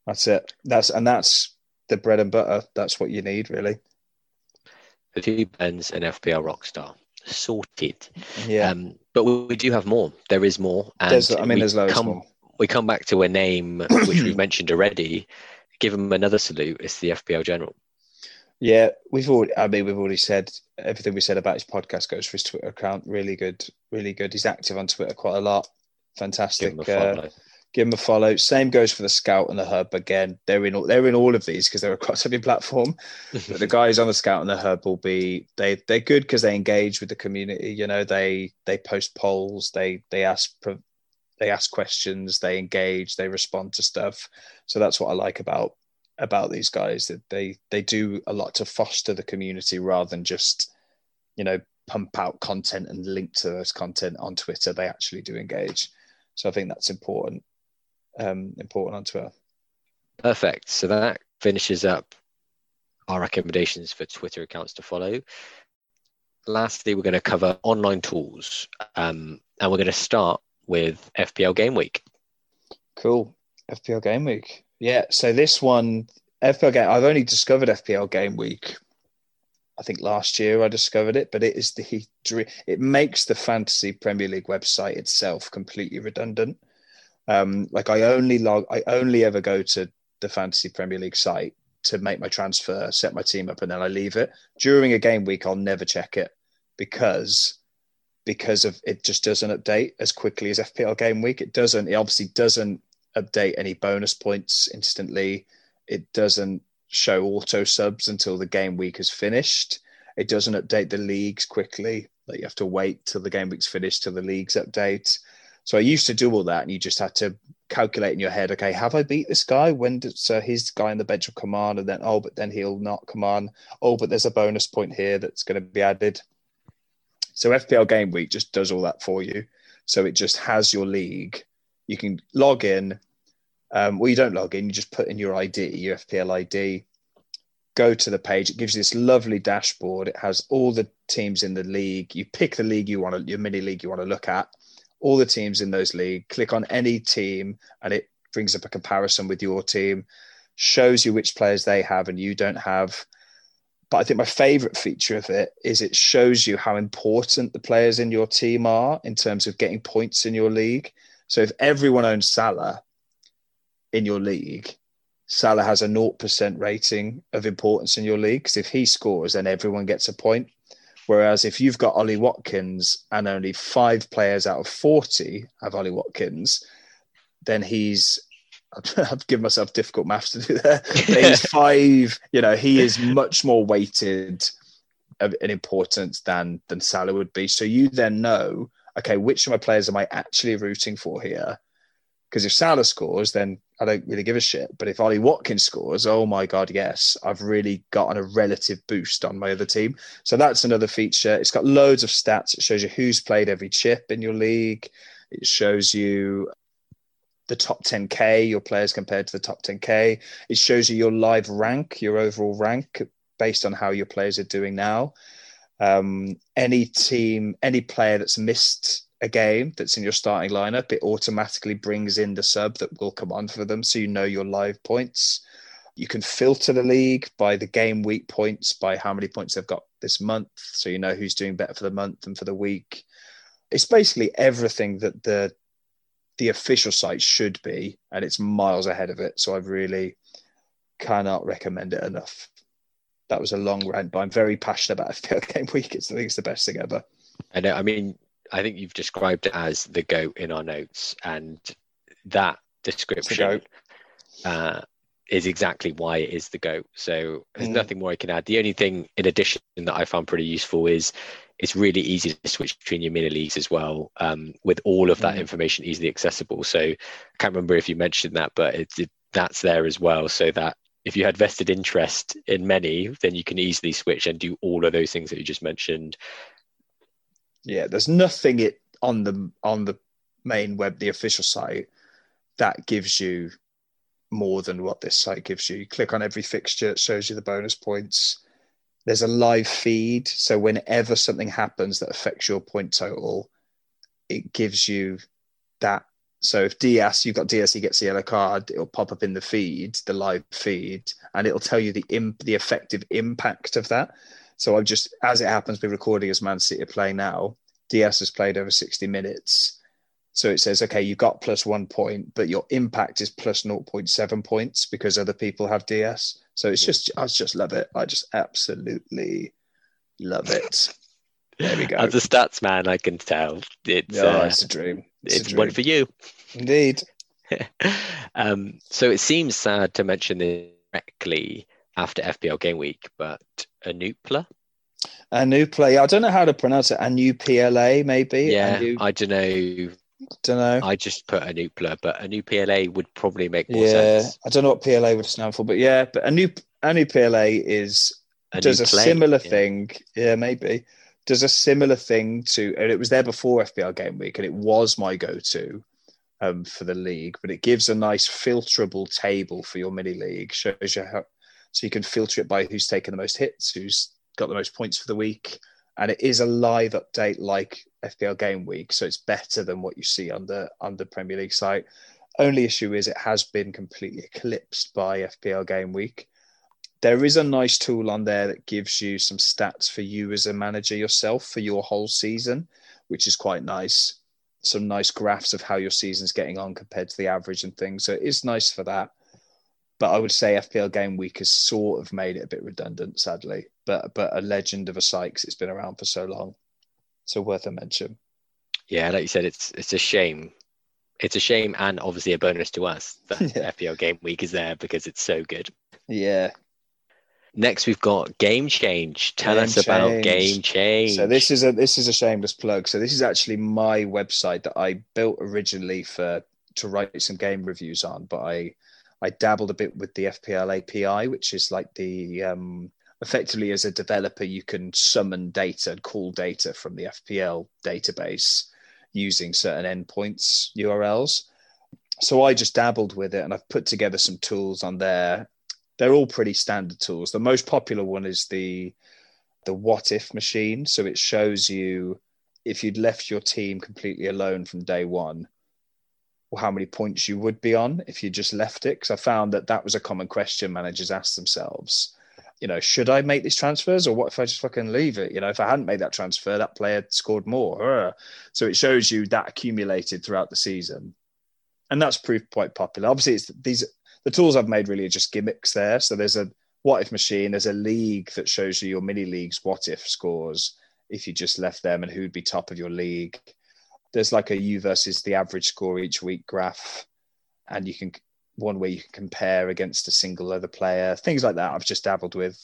That's it. That's and that's the bread and butter. That's what you need, really. The two Bens and FPL Rockstar. Sorted. Yeah. Um, but we, we do have more. There is more. And I mean, there's loads come, more. We come back to a name which we've mentioned already. Give him another salute. It's the FPL General. Yeah, we've already. I mean, we've already said everything we said about his podcast goes for his Twitter account. Really good, really good. He's active on Twitter quite a lot. Fantastic. him a Uh, follow. Give him a follow. Same goes for the Scout and the Hub. Again, they're in all they're in all of these because they're across every platform. But the guys on the Scout and the Hub will be they they're good because they engage with the community. You know, they they post polls, they they ask they ask questions, they engage, they respond to stuff. So that's what I like about about these guys that they they do a lot to foster the community rather than just you know pump out content and link to those content on Twitter. They actually do engage. So I think that's important um, important on Twitter. Perfect. So that finishes up our recommendations for Twitter accounts to follow. Lastly, we're going to cover online tools, um, and we're going to start with FPL Game Week. Cool. FPL Game Week. Yeah. So this one, FPL Game, I've only discovered FPL Game Week. I think last year I discovered it, but it is the it makes the Fantasy Premier League website itself completely redundant. Um, like I only log, I only ever go to the Fantasy Premier League site to make my transfer, set my team up, and then I leave it. During a game week, I'll never check it because because of it just doesn't update as quickly as FPL Game Week. It doesn't. It obviously doesn't update any bonus points instantly. It doesn't show auto subs until the game week is finished. It doesn't update the leagues quickly. Like you have to wait till the game week's finished till the leagues update. So I used to do all that, and you just had to calculate in your head, okay, have I beat this guy? When did, so his guy in the bench will come on? And then, oh, but then he'll not come on. Oh, but there's a bonus point here that's going to be added. So FPL Game Week just does all that for you. So it just has your league. You can log in. Um, well, you don't log in. You just put in your ID, your FPL ID. Go to the page. It gives you this lovely dashboard. It has all the teams in the league. You pick the league you want to, your mini league you want to look at all the teams in those league, click on any team, and it brings up a comparison with your team, shows you which players they have and you don't have. But I think my favorite feature of it is it shows you how important the players in your team are in terms of getting points in your league. So if everyone owns Salah in your league, Salah has a 0% rating of importance in your league. Because if he scores, then everyone gets a point. Whereas if you've got Ollie Watkins and only five players out of 40 have Ollie Watkins, then he's I've given myself difficult maths to do there. he's five, you know, he is much more weighted in importance than than Salah would be. So you then know, okay, which of my players am I actually rooting for here? Because if Salah scores, then I don't really give a shit. But if Ollie Watkins scores, oh my God, yes, I've really gotten a relative boost on my other team. So that's another feature. It's got loads of stats. It shows you who's played every chip in your league. It shows you the top 10K, your players compared to the top 10K. It shows you your live rank, your overall rank based on how your players are doing now. Um, any team, any player that's missed a game that's in your starting lineup, it automatically brings in the sub that will come on for them. So you know your live points. You can filter the league by the game week points, by how many points they've got this month. So you know who's doing better for the month and for the week. It's basically everything that the the official site should be, and it's miles ahead of it. So I really cannot recommend it enough. That was a long rant, but I'm very passionate about FPL Game Week. It's, I think it's the best thing ever. I know. I mean, I think you've described it as the goat in our notes, and that description uh, is exactly why it is the goat. So there's mm. nothing more I can add. The only thing in addition that I found pretty useful is it's really easy to switch between your mini leagues as well, um, with all of that mm. information easily accessible. So I can't remember if you mentioned that, but it's it, that's there as well, so that if you had vested interest in many, then you can easily switch and do all of those things that you just mentioned yeah, there's nothing it on the on the main web, the official site, that gives you more than what this site gives you. You click on every fixture, it shows you the bonus points. There's a live feed, so whenever something happens that affects your point total, it gives you that. So if Dias, you've got Dias, he gets the yellow card, it'll pop up in the feed, the live feed, and it'll tell you the imp, the effective impact of that. So I've just, as it happens, we're recording as Man City play now. Dias has played over 60 minutes. So it says, okay, you got plus one point, but your impact is plus 0.7 points because other people have Dias. So it's just, I just love it. I just absolutely love it. There we go. As a stats man, I can tell it's, oh, uh, it's a dream. It's, it's a dream. one for you. Indeed. um, so it seems sad to mention this directly after FPL game week, but Anupla. Anupla. I don't know how to pronounce it. Anupla, maybe. Yeah, Anu- I don't know. Don't know. I just put Anupla, but Anupla would probably make more yeah, sense. I don't know what PLA would stand for, but yeah, but Anu PLA is a does a similar yeah. thing. Yeah, maybe does a similar thing to, and it was there before FPL game week, and it was my go-to um, for the league. But it gives a nice filterable table for your mini league. Shows you how so you can filter it by who's taken the most hits, who's got the most points for the week. And it is a live update like FPL Game Week, so it's better than what you see on the Premier League site. Only issue is it has been completely eclipsed by FPL Game Week. There is a nice tool on there that gives you some stats for you as a manager yourself for your whole season, which is quite nice. Some nice graphs of how your season's getting on compared to the average and things. So it is nice for that but I would say FPL Game Week has sort of made it a bit redundant, sadly. But but a legend of a site because it's been around for so long, so worth a mention. Yeah, like you said, it's it's a shame it's a shame and obviously a bonus to us that Yeah. FPL game week is there because it's so good. Yeah. Next, we've got Game Change. Tell Game us about Game Change. So this is a this is a shameless plug. So this is actually my website that I built originally for to write some game reviews on, but I I dabbled a bit with the FPL API, which is like the um, effectively as a developer you can summon data and call data from the FPL database using certain endpoints URLs. So I just dabbled with it and I've put together some tools on there. They're all pretty standard tools. The most popular one is the the what if machine. So it shows you if you'd left your team completely alone from day one, how many points you would be on if you just left it. Because I found that that was a common question managers asked themselves. You know, should I make these transfers or what if I just fucking leave it? You know, if I hadn't made that transfer, that player scored more. So it shows you that accumulated throughout the season. And that's proved quite popular. Obviously, it's these the tools I've made really are just gimmicks there. So there's a what if machine, there's a league that shows you your mini leagues what if scores if you just left them and who'd be top of your league. There's like a you versus the average score each week graph, and you can one where you can compare against a single other player, things like that. I've just dabbled with,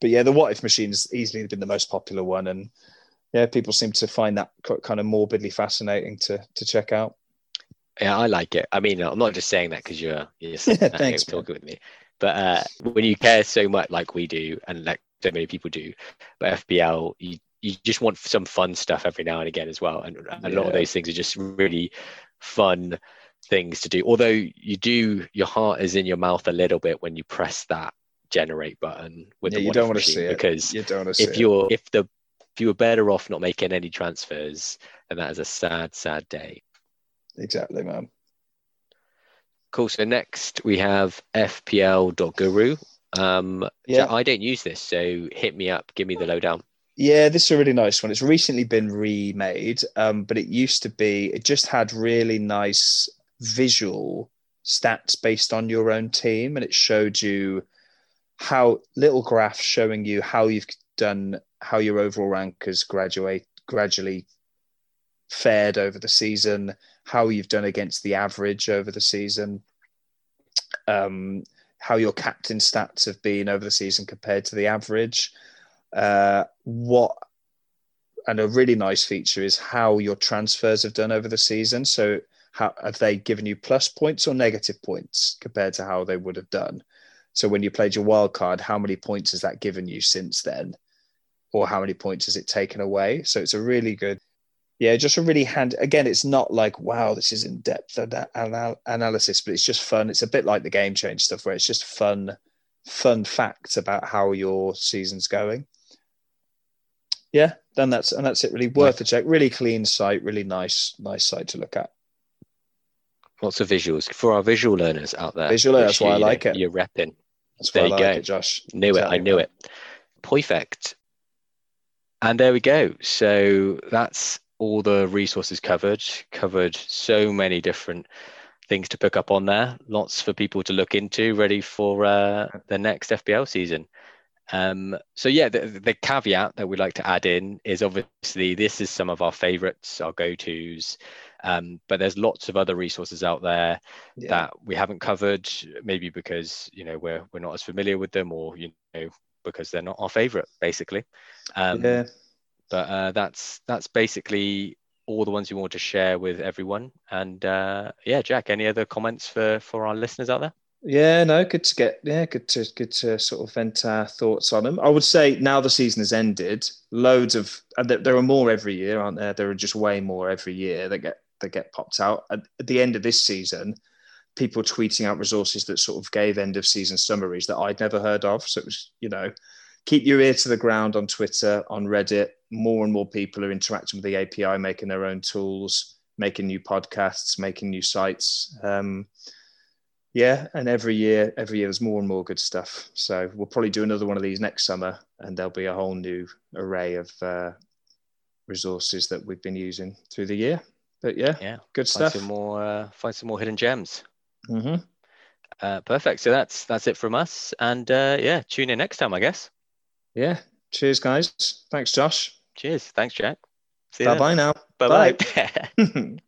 but yeah, the what if machine's easily been the most popular one, and yeah, people seem to find that kind of morbidly fascinating to to check out. Yeah, I like it. I mean, I'm not just saying that because you're you're sitting Yeah, there thanks, talking with me, but uh, when you care so much, like we do, and like so many people do, but FPL, you you just want some fun stuff every now and again as well, and a lot of those things are just really fun things to do. Although you do, your heart is in your mouth a little bit when you press that generate button with Yeah, the you don't if want to see it because You don't want to see if it. you're if the if you were better off not making any transfers, then that is a sad, sad day. exactly, man. Cool. So next we have FPL.guru. Um, Yeah. I don't use this, so hit me up. Give me the lowdown. Yeah, this is a really nice one. It's recently been remade, um, but it used to be, it just had really nice visual stats based on your own team. And it showed you how little graphs showing you how you've done, how your overall rank has graduate, gradually fared over the season, how you've done against the average over the season, um, how your captain stats have been over the season compared to the average uh, what and a really nice feature is how your transfers have done over the season. So, how have they given you plus points or negative points compared to how they would have done? So, when you played your wild card, how many points has that given you since then, or how many points has it taken away? So, it's a really good, yeah, just a really hand. Again, it's not like wow, this is in depth anal- analysis, but it's just fun. It's a bit like the game change stuff, where it's just fun, fun facts about how your season's going yeah, then that's and that's it. Really worth a check. Really clean site. Really nice, nice site to look at. Lots of visuals for our visual learners out there. Visual, make that's why I like it. You're repping. That's There I you like go. it, Josh. Knew it. I knew it. Perfect. And there we go. So that's all the resources covered. Covered so many different things to pick up on there. Lots for people to look into, ready for uh, the next FPL season. Um, so yeah, the, the caveat that we'd like to add in is obviously this is some of our favorites, our go-tos, um, but there's lots of other resources out there Yeah. that we haven't covered, maybe because you know we're we're not as familiar with them, or you know because they're not our favorite, basically. Um, yeah. But uh, that's that's basically all the ones we want to share with everyone. And uh, yeah, Jack, any other comments for for our listeners out there? Yeah, no, good to get. Yeah, good to good to sort of vent our thoughts on them. I would say now the season has ended. Loads of there, are more every year, aren't there? There are just way more every year that get that get popped out. At, at the end of this season, people tweeting out resources that sort of gave end of season summaries that I'd never heard of. So it was, you know, keep your ear to the ground on Twitter, on Reddit. More and more people are interacting with the API, making their own tools, making new podcasts, making new sites. Um, yeah, and every year, every year there's more and more good stuff. So we'll probably do another one of these next summer, and there'll be a whole new array of uh, resources that we've been using through the year. But yeah, Yeah, good find stuff. some more uh, find some more hidden gems. hmm Uh, perfect. So that's that's it from us. And uh, yeah, tune in next time, I guess. Yeah. Cheers, guys. Thanks, Josh. Cheers. Thanks, Jack. See you Bye bye now. Bye. Bye.